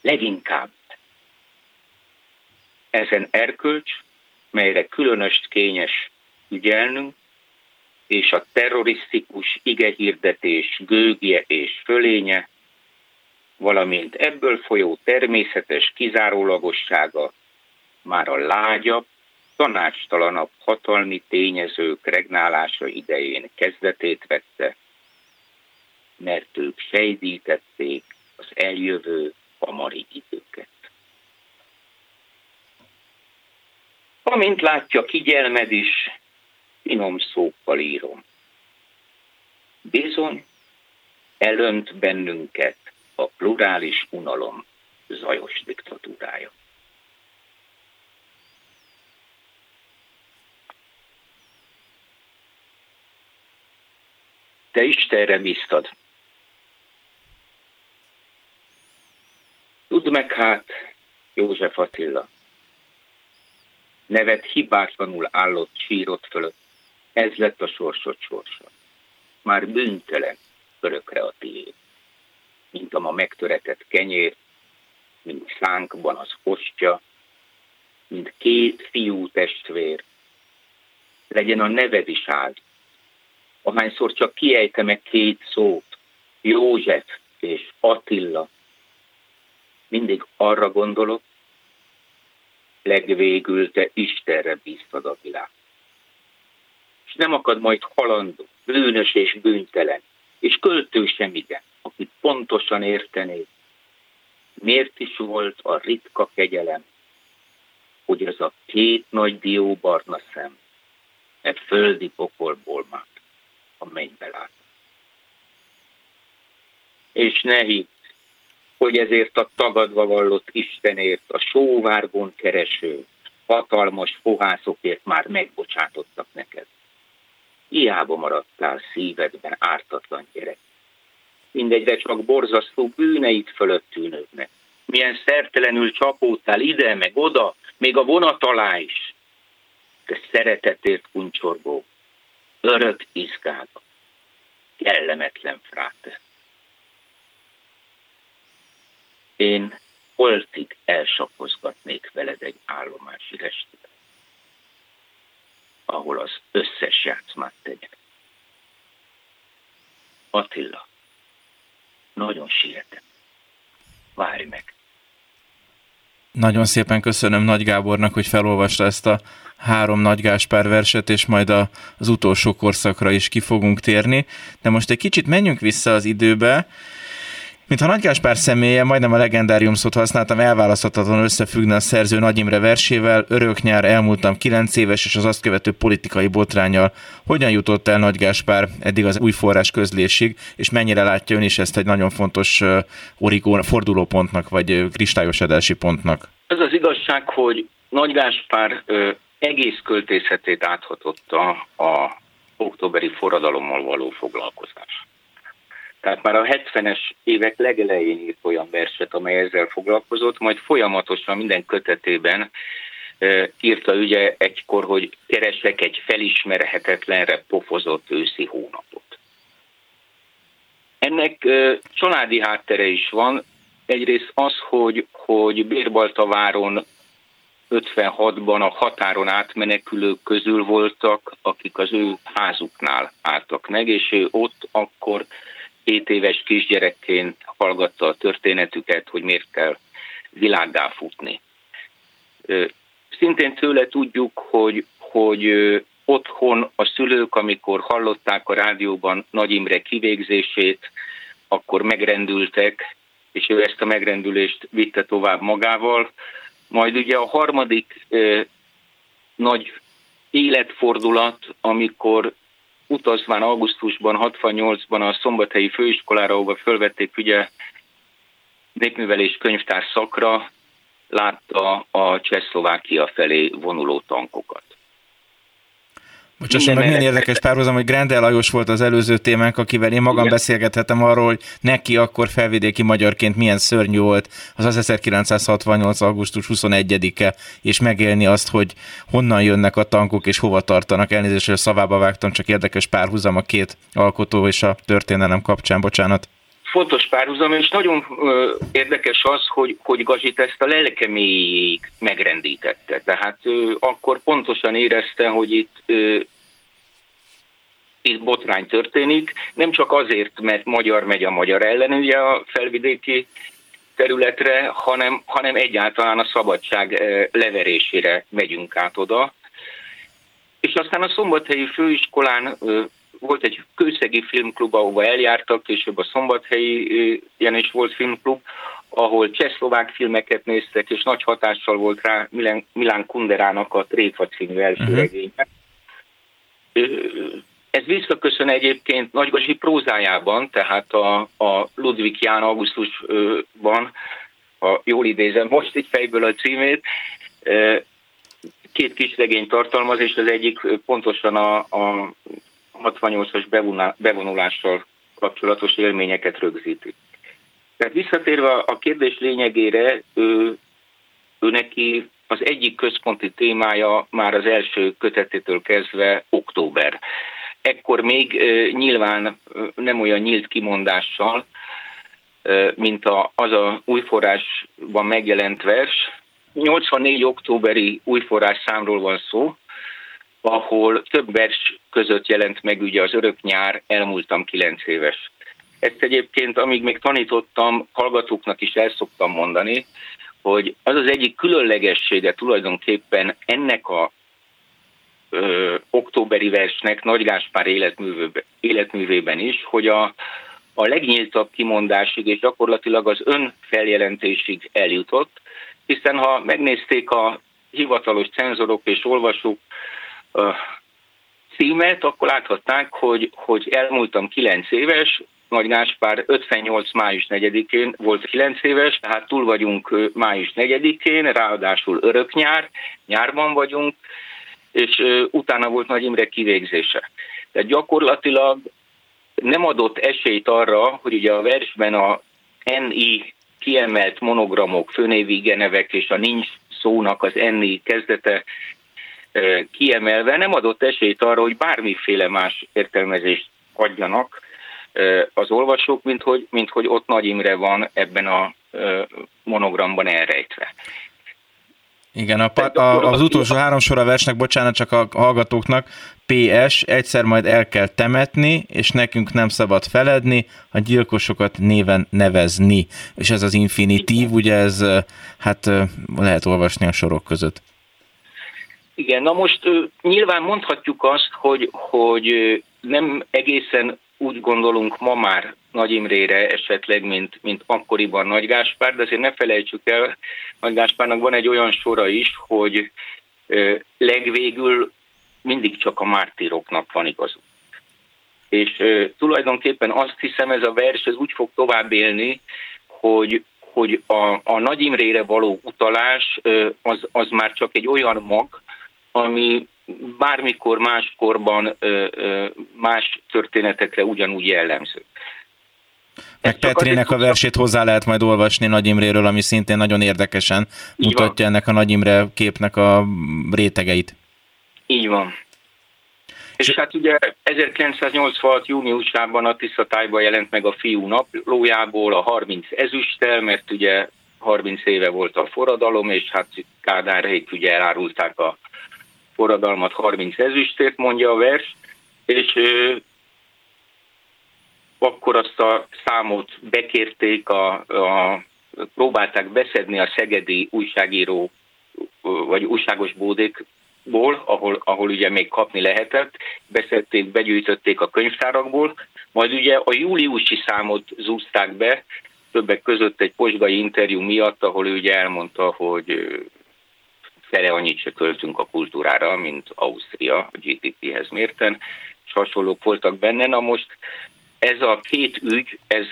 Leginkább. Ezen erkölcs, melyre különöst kényes ügyelnünk, és a terrorisztikus igehirdetés gőgje és fölénye valamint ebből folyó természetes kizárólagossága már a lágyabb, tanácstalanabb hatalmi tényezők regnálása idején kezdetét vette, mert ők sejdítették az eljövő hamari időket. Amint látja, kigyelmed is, finom szókkal írom. Bizony, elönt bennünket a plurális unalom zajos diktatúrája. Te Istenre bíztad. Tudd meg hát, József Attila, nevet hibátlanul állott sírott fölött, ez lett a sorsod sorsa. Már bűntelen örökre a tiéd, mint a ma megtöretett kenyér, mint szánkban az ostya, mint két fiú testvér. Legyen a neved is áld, ahányszor csak kiejte meg két szót, József és Attila, mindig arra gondolok, legvégül te Istenre bíztad a világ. És nem akad majd halandó, bűnös és bűntelen, és költő sem igen, aki pontosan értené, miért is volt a ritka kegyelem, hogy ez a két nagy dió barna szem e földi pokolból már a mennybe lát. És ne hidd, hogy ezért a tagadva vallott Istenért, a sóvárgón kereső, hatalmas fohászokért már megbocsátottak neked. Hiába maradtál szívedben ártatlan gyerek. Mindegyre csak borzasztó bűneid fölött tűnődnek. Milyen szertelenül csapódtál ide, meg oda, még a vonat alá is. Te szeretetért kuncsorgó, örök izgába, kellemetlen fráte. Én holtig elsapozgatnék veled egy állomási estét, ahol az összes játszmát tegyek. Attila, nagyon sietem. Várj meg. Nagyon szépen köszönöm Nagy Gábornak, hogy felolvasta ezt a három Nagy Gáspár verset, és majd a, az utolsó korszakra is ki fogunk térni. De most egy kicsit menjünk vissza az időbe, Mintha Nagy Gáspár személye, majdnem a legendárium szót használtam, elválaszthatatlan összefüggne a szerző Nagy Imre versével, örök nyár, elmúltam kilenc éves, és az azt követő politikai botrányjal. Hogyan jutott el Nagy Gáspár eddig az új forrás közlésig, és mennyire látja ön is ezt egy nagyon fontos origó, fordulópontnak, vagy kristályosodási pontnak? Ez az igazság, hogy Nagy Gáspár egész költészetét áthatotta a októberi forradalommal való foglalkozás. Tehát már a 70-es évek legelején írt olyan verset, amely ezzel foglalkozott, majd folyamatosan minden kötetében írta ugye egykor, hogy keresek egy felismerhetetlenre pofozott őszi hónapot. Ennek családi háttere is van. Egyrészt az, hogy, hogy Bérbaltaváron 56-ban a határon átmenekülők közül voltak, akik az ő házuknál álltak meg, és ő ott akkor 7 éves kisgyerekként hallgatta a történetüket, hogy miért kell világgá futni. Szintén tőle tudjuk, hogy, hogy otthon a szülők, amikor hallották a rádióban Nagy Imre kivégzését, akkor megrendültek, és ő ezt a megrendülést vitte tovább magával. Majd ugye a harmadik nagy életfordulat, amikor utazván augusztusban, 68-ban a szombathelyi főiskolára, ahova fölvették ugye népművelés könyvtár szakra, látta a Csehszlovákia felé vonuló tankokat. Bocsásson, meg milyen érdekes párhuzam, hogy Grendel Lajos volt az előző témánk, akivel én magam Igen. beszélgethetem arról, hogy neki akkor felvidéki magyarként milyen szörnyű volt az az 1968. augusztus 21-e, és megélni azt, hogy honnan jönnek a tankok és hova tartanak. Elnézést, hogy a szavába vágtam, csak érdekes párhuzam a két alkotó és a történelem kapcsán, bocsánat fontos párhuzam, és nagyon érdekes az, hogy, hogy Gazsit ezt a lelkeméig megrendítette. Tehát ő akkor pontosan érezte, hogy itt ö, itt botrány történik, nem csak azért, mert magyar megy a magyar ellen ugye a felvidéki területre, hanem, hanem egyáltalán a szabadság leverésére megyünk át oda. És aztán a Szombathelyi Főiskolán volt egy kőszegi filmklub, ahova eljártak, később a Szombathelyi ilyen is volt filmklub, ahol csehszlovák filmeket néztek, és nagy hatással volt rá Milán Kunderának a Tréfa című első uh-huh. regénye. Ez visszaköszön egyébként Nagygazsi prózájában, tehát a, a Ludwig Ján augusztusban, ha jól idézem most egy fejből a címét, két kis regény tartalmaz, és az egyik pontosan a, a 68-as bevonulással kapcsolatos élményeket rögzíti. Tehát visszatérve a kérdés lényegére, ő, ő neki az egyik központi témája már az első kötetétől kezdve október. Ekkor még nyilván nem olyan nyílt kimondással, mint a, az a újforrásban megjelent vers. 84. októberi újforrás számról van szó, ahol több vers között jelent meg ugye az örök nyár, elmúltam kilenc éves. Ezt egyébként, amíg még tanítottam, hallgatóknak is el szoktam mondani, hogy az az egyik különlegessége tulajdonképpen ennek a ö, októberi versnek Nagy Gáspár életművében is, hogy a, a legnyíltabb kimondásig és gyakorlatilag az önfeljelentésig eljutott, hiszen ha megnézték a hivatalos cenzorok és olvasók címet, akkor láthatták, hogy, hogy elmúltam 9 éves, nagy Gáspár 58. május 4-én volt 9 éves, tehát túl vagyunk május 4-én, ráadásul örök nyár, nyárban vagyunk, és utána volt Nagy Imre kivégzése. Tehát gyakorlatilag nem adott esélyt arra, hogy ugye a versben a NI kiemelt monogramok, főnévi genevek és a nincs szónak az NI kezdete kiemelve nem adott esélyt arra, hogy bármiféle más értelmezést adjanak az olvasók, mint hogy, mint hogy ott Nagy Imre van ebben a monogramban elrejtve. Igen, a, a, az utolsó három sor a versnek, bocsánat csak a hallgatóknak, PS, egyszer majd el kell temetni, és nekünk nem szabad feledni, a gyilkosokat néven nevezni. És ez az infinitív, ugye ez hát lehet olvasni a sorok között. Igen, na most nyilván mondhatjuk azt, hogy, hogy nem egészen úgy gondolunk ma már Nagy Imrére esetleg, mint, mint akkoriban Nagy Gáspár, de azért ne felejtsük el, Nagy Gáspárnak van egy olyan sora is, hogy legvégül mindig csak a mártíroknak van igazuk. És tulajdonképpen azt hiszem, ez a vers ez úgy fog tovább élni, hogy, hogy a, a Nagy Imrére való utalás az, az már csak egy olyan mag, ami bármikor máskorban más történetekre ugyanúgy jellemző. Meg Petrének a versét hozzá lehet majd olvasni Nagy Imréről, ami szintén nagyon érdekesen Így mutatja van. ennek a Nagy Imre képnek a rétegeit. Így van. És hát ugye 1986. júniusában a Tiszatályban jelent meg a fiú naplójából a 30 ezüsttel, mert ugye 30 éve volt a forradalom, és hát Kádár ugye elárulták a forradalmat 30 ezüstért, mondja a vers, és ö, akkor azt a számot bekérték, a, a, próbálták beszedni a szegedi újságíró vagy újságos bódékból, ahol, ahol ugye még kapni lehetett, beszedték, begyűjtötték a könyvtárakból, majd ugye a júliusi számot zúzták be, többek között egy posgai interjú miatt, ahol ő ugye elmondta, hogy fele annyit se költünk a kultúrára, mint Ausztria a GDP-hez mérten, és hasonlók voltak benne. Na most ez a két ügy, ez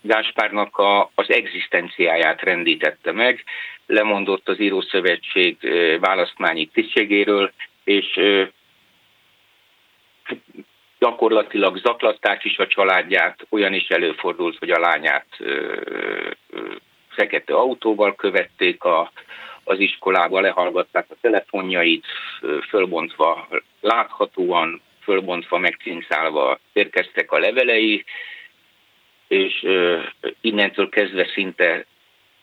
Gáspárnak a, az egzisztenciáját rendítette meg, lemondott az Írószövetség választmányi tisztségéről, és gyakorlatilag zaklatták is a családját, olyan is előfordult, hogy a lányát fekete autóval követték a, az iskolába, lehallgatták a telefonjait, fölbontva láthatóan, fölbontva, megcinszálva érkeztek a levelei, és innentől kezdve szinte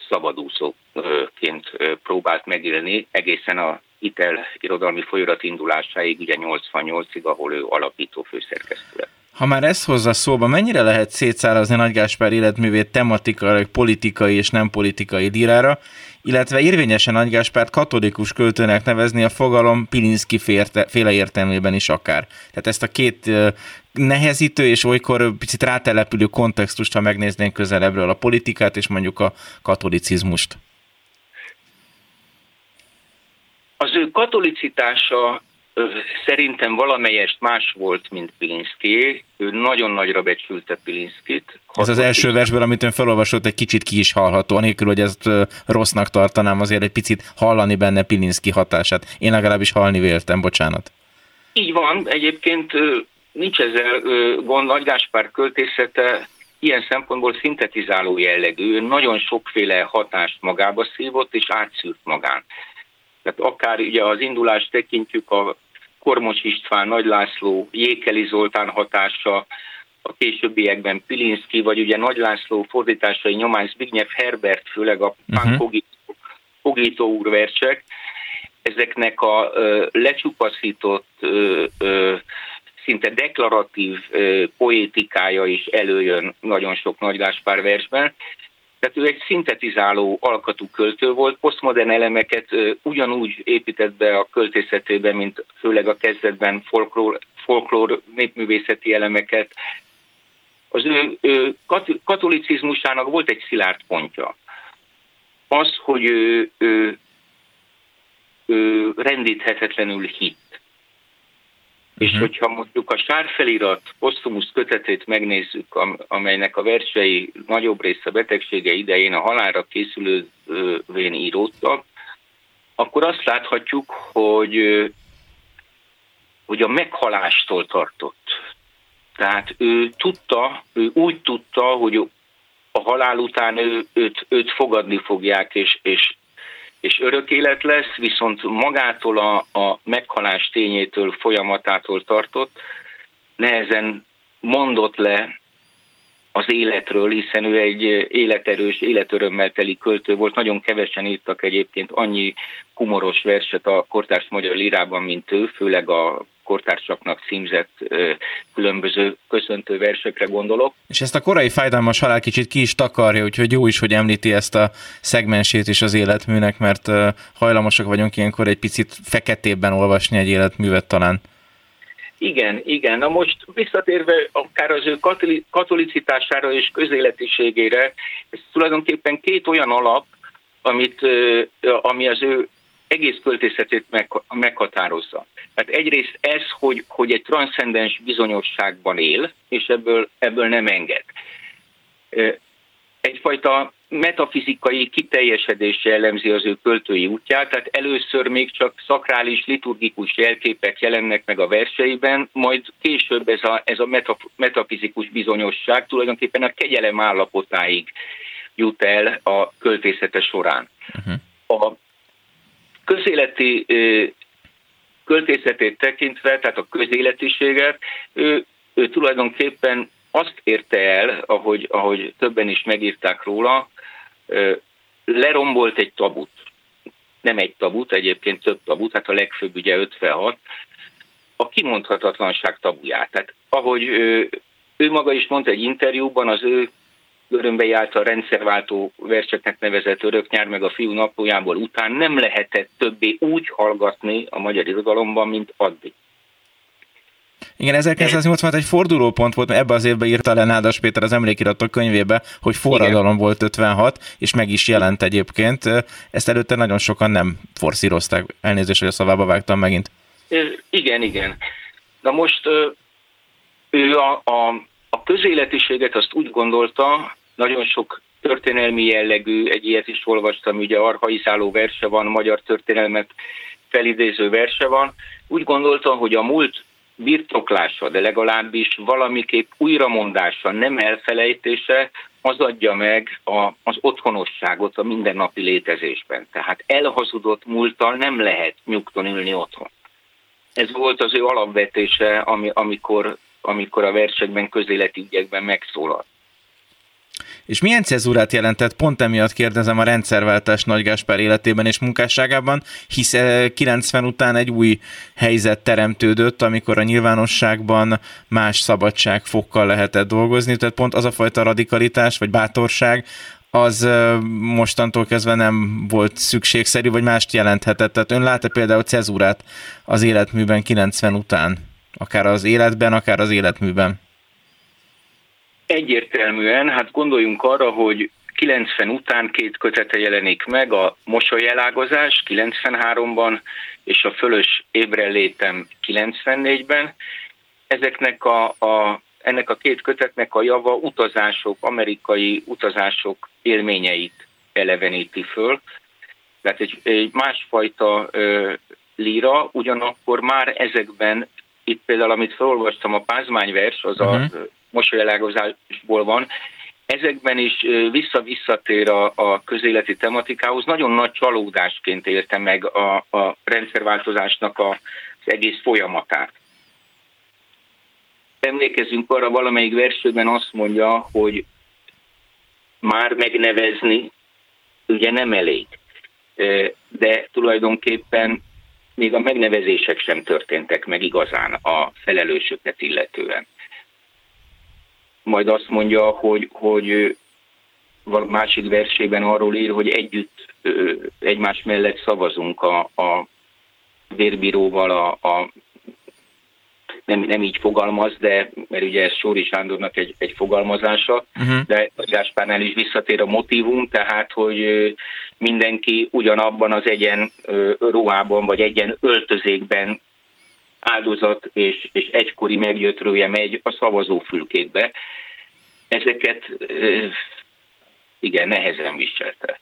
szabadúszóként próbált megélni egészen a Itel irodalmi folyamat indulásáig, ugye 88-ig, ahol ő alapító főszerkesztő lett. Ha már ezt hozza szóba, mennyire lehet szétszárazni Nagy Gáspár életművét tematikai, politikai és nem politikai dírára, illetve érvényesen Nagy Gáspárt katolikus költőnek nevezni a fogalom Pilinszki féle értelmében is akár. Tehát ezt a két nehezítő és olykor picit rátelepülő kontextust, ha megnéznénk közelebbről a politikát és mondjuk a katolicizmust. Az ő katolicitása szerintem valamelyest más volt, mint Pilinszki. Ő nagyon nagyra becsülte Pilinszkit. Ez az első versből, amit ön felolvasott, egy kicsit ki is hallható, anélkül, hogy ezt rossznak tartanám, azért egy picit hallani benne Pilinszki hatását. Én legalábbis halni véltem, bocsánat. Így van, egyébként nincs ezzel gond, Nagy Gáspár költészete ilyen szempontból szintetizáló jellegű, nagyon sokféle hatást magába szívott és átszűrt magán. Tehát akár ugye az indulást tekintjük a Kormos István, Nagy László, Jékeli Zoltán hatása, a későbbiekben Pilinszki, vagy ugye Nagy László fordításai nyomán Zbigniew Herbert, főleg a uh-huh. Pogító úr versek, ezeknek a ö, lecsupaszított, ö, ö, szinte deklaratív ö, poétikája is előjön nagyon sok Nagy Gáspár versben, tehát ő egy szintetizáló alkatú költő volt, posztmodern elemeket ugyanúgy épített be a költészetébe, mint főleg a kezdetben folklór, folklór népművészeti elemeket. Az ő, ő katolicizmusának volt egy szilárd pontja. Az, hogy ő, ő, ő rendíthetetlenül hit és uh-huh. hogyha mondjuk a sárfelirat posztumusz kötetét megnézzük, amelynek a versei nagyobb része betegsége idején a halálra készülővén íródtak, akkor azt láthatjuk, hogy, hogy a meghalástól tartott. Tehát ő tudta, ő úgy tudta, hogy a halál után ő, őt, őt fogadni fogják, és, és és örök élet lesz, viszont magától a, a meghalás tényétől, folyamatától tartott, nehezen mondott le az életről, hiszen ő egy életerős, életörömmel teli költő volt. Nagyon kevesen írtak egyébként annyi humoros verset a kortárs magyar lírában, mint ő, főleg a kortársaknak címzett különböző köszöntő versekre gondolok. És ezt a korai fájdalmas halál kicsit ki is takarja, úgyhogy jó is, hogy említi ezt a szegmensét is az életműnek, mert hajlamosak vagyunk ilyenkor egy picit feketében olvasni egy életművet talán. Igen, igen. Na most visszatérve akár az ő katolicitására és közéletiségére, ez tulajdonképpen két olyan alap, amit, ami az ő egész költészetét meg, meghatározza. Tehát egyrészt ez, hogy, hogy egy transzcendens bizonyosságban él, és ebből, ebből nem enged. Egyfajta metafizikai kiteljesedés jellemzi az ő költői útját, tehát először még csak szakrális, liturgikus jelképek jelennek meg a verseiben, majd később ez a, ez a metafizikus bizonyosság tulajdonképpen a kegyelem állapotáig jut el a költészete során. Uh-huh. A közéleti költészetét tekintve, tehát a közéletiséget, ő, ő tulajdonképpen azt érte el, ahogy, ahogy többen is megírták róla, lerombolt egy tabut. Nem egy tabut, egyébként több tabut, hát a legfőbb ugye 56, a kimondhatatlanság tabuját. Tehát ahogy ő, ő maga is mondta egy interjúban, az ő Görömbei által rendszerváltó verseknek nevezett Öröknyár meg a fiú naplójából után nem lehetett többé úgy hallgatni a magyar irodalomban, mint addig. Igen, 1986 egy fordulópont volt, mert ebbe az évben írta le Nádas Péter az emlékiratok könyvébe, hogy forradalom Igen. volt 56, és meg is jelent egyébként. Ezt előtte nagyon sokan nem forszírozták. Elnézést, hogy a szavába vágtam megint. Igen, igen. Na most ő a, a, a közéletiséget azt úgy gondolta, nagyon sok történelmi jellegű, egy ilyet is olvastam, ugye arhaizáló verse van, magyar történelmet felidéző verse van. Úgy gondoltam, hogy a múlt birtoklása, de legalábbis valamiképp újramondása, nem elfelejtése, az adja meg a, az otthonosságot a mindennapi létezésben. Tehát elhazudott múlttal nem lehet nyugton ülni otthon. Ez volt az ő alapvetése, ami, amikor, amikor a versekben, közéleti ügyekben megszólalt. És milyen cezúrát jelentett? Pont emiatt kérdezem a rendszerváltás Nagy Gáspár életében és munkásságában, hisz 90 után egy új helyzet teremtődött, amikor a nyilvánosságban más szabadságfokkal lehetett dolgozni, tehát pont az a fajta radikalitás vagy bátorság, az mostantól kezdve nem volt szükségszerű, vagy mást jelenthetett. Tehát ön lát-e például cezúrát az életműben 90 után? Akár az életben, akár az életműben? Egyértelműen, hát gondoljunk arra, hogy 90 után két kötete jelenik meg, a Mosolyelágozás 93-ban, és a Fölös ébrenlétem 94-ben. Ezeknek a, a, ennek a két kötetnek a java utazások, amerikai utazások élményeit eleveníti föl. Tehát egy, egy másfajta ö, líra, ugyanakkor már ezekben, itt például amit felolvastam, a pázmányvers, az uh-huh. a mosolyelágozásból van, ezekben is vissza-visszatér a, a közéleti tematikához. Nagyon nagy csalódásként élte meg a, a rendszerváltozásnak a, az egész folyamatát. Emlékezünk arra, valamelyik versőben azt mondja, hogy már megnevezni ugye nem elég. De tulajdonképpen még a megnevezések sem történtek meg igazán a felelősöket illetően. Majd azt mondja, hogy, hogy másik versében arról ír, hogy együtt egymás mellett szavazunk a, a vérbíróval a, a nem, nem így fogalmaz, de mert ugye ez Sóri Sándornak egy, egy fogalmazása, uh-huh. de Gáspárnál is visszatér a motivum, tehát hogy mindenki ugyanabban az egyen ruhában, vagy egyen öltözékben áldozat és, és egykori megjöttrője megy a szavazófülkékbe. Ezeket igen, nehezen viselte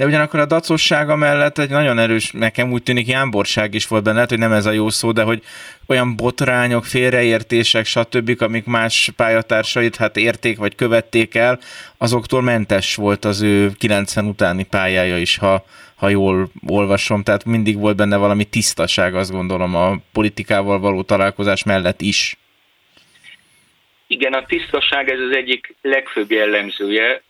de ugyanakkor a dacossága mellett egy nagyon erős, nekem úgy tűnik jámborság is volt benne, lehet, hogy nem ez a jó szó, de hogy olyan botrányok, félreértések, stb., amik más pályatársait hát érték vagy követték el, azoktól mentes volt az ő 90 utáni pályája is, ha, ha jól olvasom, tehát mindig volt benne valami tisztaság, azt gondolom, a politikával való találkozás mellett is. Igen, a tisztaság ez az egyik legfőbb jellemzője,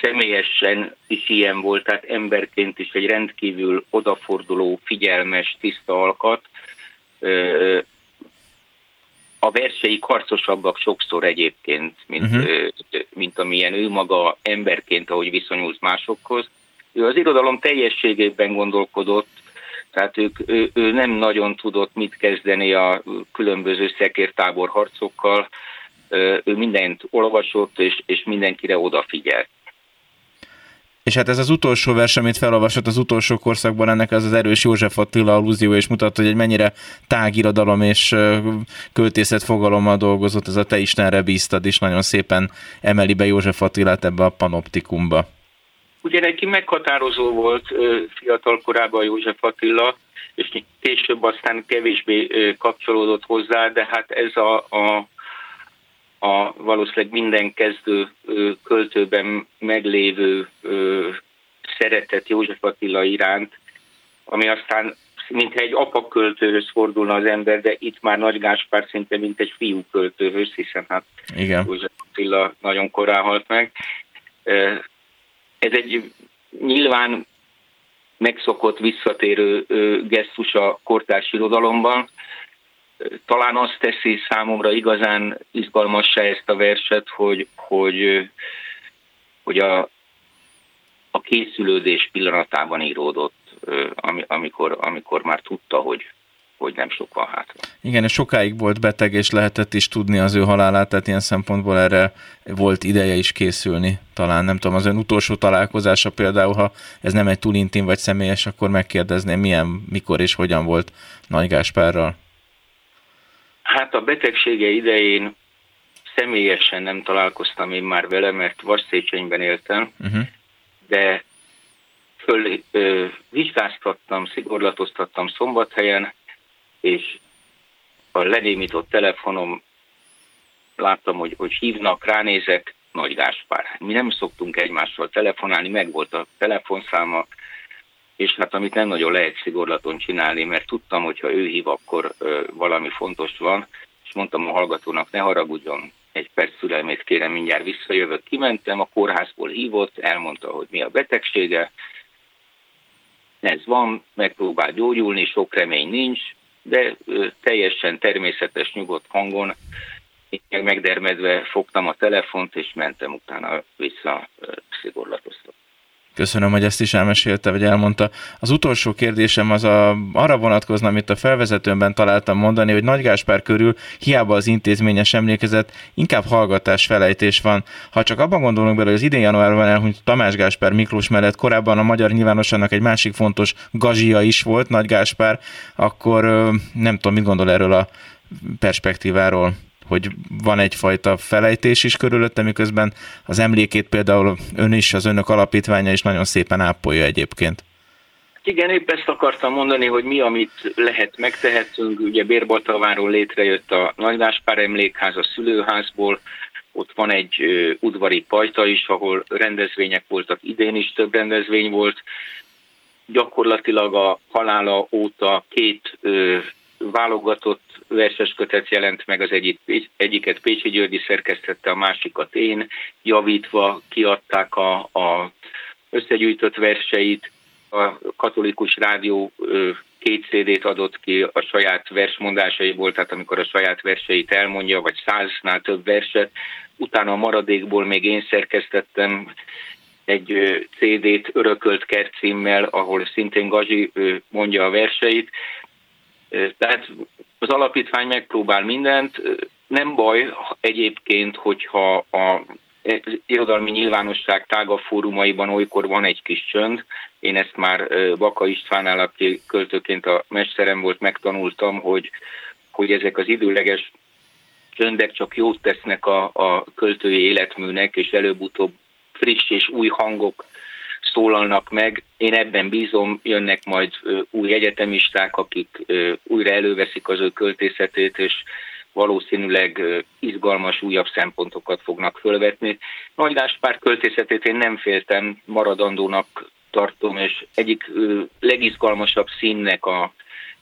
személyesen is ilyen volt, tehát emberként is egy rendkívül odaforduló, figyelmes, tiszta alkat. A versei karcosabbak sokszor egyébként, mint, uh-huh. mint amilyen ő maga emberként, ahogy viszonyult másokhoz. Ő az irodalom teljességében gondolkodott, tehát ők, ő, ő nem nagyon tudott mit kezdeni a különböző szekértábor harcokkal, ő mindent olvasott, és, és mindenkire odafigyelt. És hát ez az utolsó vers, amit felolvasott az utolsó korszakban, ennek az az erős József Attila allúzió, és mutatta, hogy egy mennyire tágirodalom és költészet fogalommal dolgozott, ez a Te Istenre bíztad, és nagyon szépen emeli be József Attilát ebbe a panoptikumba. Ugye neki meghatározó volt fiatal korában József Attila, és később aztán kevésbé kapcsolódott hozzá, de hát ez a, a a valószínűleg minden kezdő költőben meglévő szeretet József Attila iránt, ami aztán mintha egy apaköltőhöz fordulna az ember, de itt már Nagy Gáspár szinte mint egy fiú költőhöz, hiszen hát Igen. József Attila nagyon korán halt meg. Ez egy nyilván megszokott visszatérő gesztus a kortárs irodalomban, talán azt teszi számomra igazán izgalmassá ezt a verset, hogy, hogy, hogy a, a készülődés pillanatában íródott, amikor, amikor már tudta, hogy, hogy nem sok van hátra. Igen, és sokáig volt beteg, és lehetett is tudni az ő halálát, tehát ilyen szempontból erre volt ideje is készülni. Talán nem tudom, az ön utolsó találkozása például, ha ez nem egy túl intim vagy személyes, akkor megkérdezném, milyen, mikor és hogyan volt Nagy Gáspárral. Hát a betegsége idején személyesen nem találkoztam én már vele, mert Vasszéchenyben éltem, uh-huh. de föl ö, vizsgáztattam, szigorlatoztattam szombathelyen, és a lenémított telefonom láttam, hogy, hogy hívnak, ránézek, Nagy Gáspár. Mi nem szoktunk egymással telefonálni, meg volt a telefonszáma, és hát amit nem nagyon lehet szigorlaton csinálni, mert tudtam, hogy ha ő hív, akkor ö, valami fontos van, és mondtam a hallgatónak, ne haragudjon, egy perc szülelmét kérem, mindjárt visszajövök, kimentem, a kórházból hívott, elmondta, hogy mi a betegsége, ez van, megpróbál gyógyulni, sok remény nincs, de teljesen természetes, nyugodt hangon én megdermedve fogtam a telefont, és mentem utána vissza szigorlatoztatni. Köszönöm, hogy ezt is elmesélte, vagy elmondta. Az utolsó kérdésem az a, arra vonatkozna, amit a felvezetőmben találtam mondani, hogy Nagy Gáspár körül hiába az intézményes emlékezet, inkább hallgatás, felejtés van. Ha csak abban gondolunk bele, hogy az idén januárban elhunyt Tamás Gáspár Miklós mellett korábban a magyar nyilvánosságnak egy másik fontos gazsia is volt, Nagy Gáspár, akkor nem tudom, mit gondol erről a perspektíváról hogy van egyfajta felejtés is körülötte, miközben az emlékét például ön is, az önök alapítványa is nagyon szépen ápolja egyébként. Igen, épp ezt akartam mondani, hogy mi, amit lehet, megtehetünk. Ugye Bérbaltaváról létrejött a Nagygáspár emlékház a szülőházból, ott van egy udvari pajta is, ahol rendezvények voltak, idén is több rendezvény volt. Gyakorlatilag a halála óta két ö, válogatott verses kötet jelent meg, az egyik, egyiket Pécsi Györgyi szerkesztette, a másikat én, javítva kiadták a, a összegyűjtött verseit, a katolikus rádió két CD-t adott ki a saját versmondásaiból, tehát amikor a saját verseit elmondja, vagy száznál több verset, utána a maradékból még én szerkesztettem egy CD-t Örökölt kert címmel, ahol szintén Gazi mondja a verseit. Tehát az alapítvány megpróbál mindent, nem baj egyébként, hogyha a irodalmi nyilvánosság tágabb fórumaiban olykor van egy kis csönd. Én ezt már Baka Istvánál, aki költőként a mesterem volt, megtanultam, hogy, hogy ezek az időleges csöndek csak jót tesznek a, a költői életműnek, és előbb-utóbb friss és új hangok szólalnak meg. Én ebben bízom, jönnek majd új egyetemisták, akik újra előveszik az ő költészetét, és valószínűleg izgalmas, újabb szempontokat fognak fölvetni. Nagy Gáspár költészetét én nem féltem, maradandónak tartom, és egyik legizgalmasabb színnek a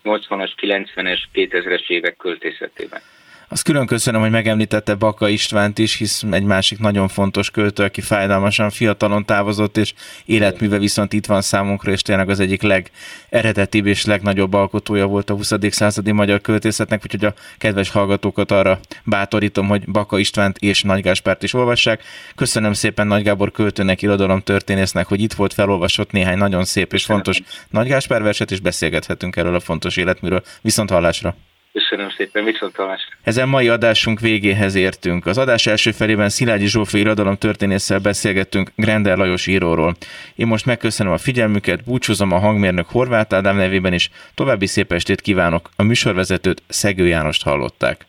80-as, 90-es, 2000-es évek költészetében. Azt külön köszönöm, hogy megemlítette Baka Istvánt is, hisz egy másik nagyon fontos költő, aki fájdalmasan fiatalon távozott, és életműve viszont itt van számunkra, és tényleg az egyik legeredetibb és legnagyobb alkotója volt a 20. századi magyar költészetnek, úgyhogy a kedves hallgatókat arra bátorítom, hogy Baka Istvánt és Nagy Gáspárt is olvassák. Köszönöm szépen Nagy Gábor költőnek, irodalom történésznek, hogy itt volt, felolvasott néhány nagyon szép és fontos Nagy Gáspár verset, és beszélgethetünk erről a fontos életműről. Viszont hallásra! Köszönöm szépen, viszontalásra. Ezen mai adásunk végéhez értünk. Az adás első felében Szilágyi Zsófi irodalom történésszel beszélgettünk Grender Lajos íróról. Én most megköszönöm a figyelmüket, búcsúzom a hangmérnök Horváth Ádám nevében is, további szép estét kívánok. A műsorvezetőt Szegő Jánost hallották.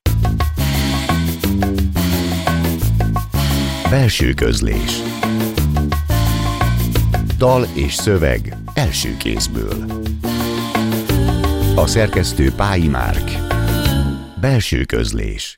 Belső közlés Dal és szöveg első kézből A szerkesztő Pályi Márk Belső közlés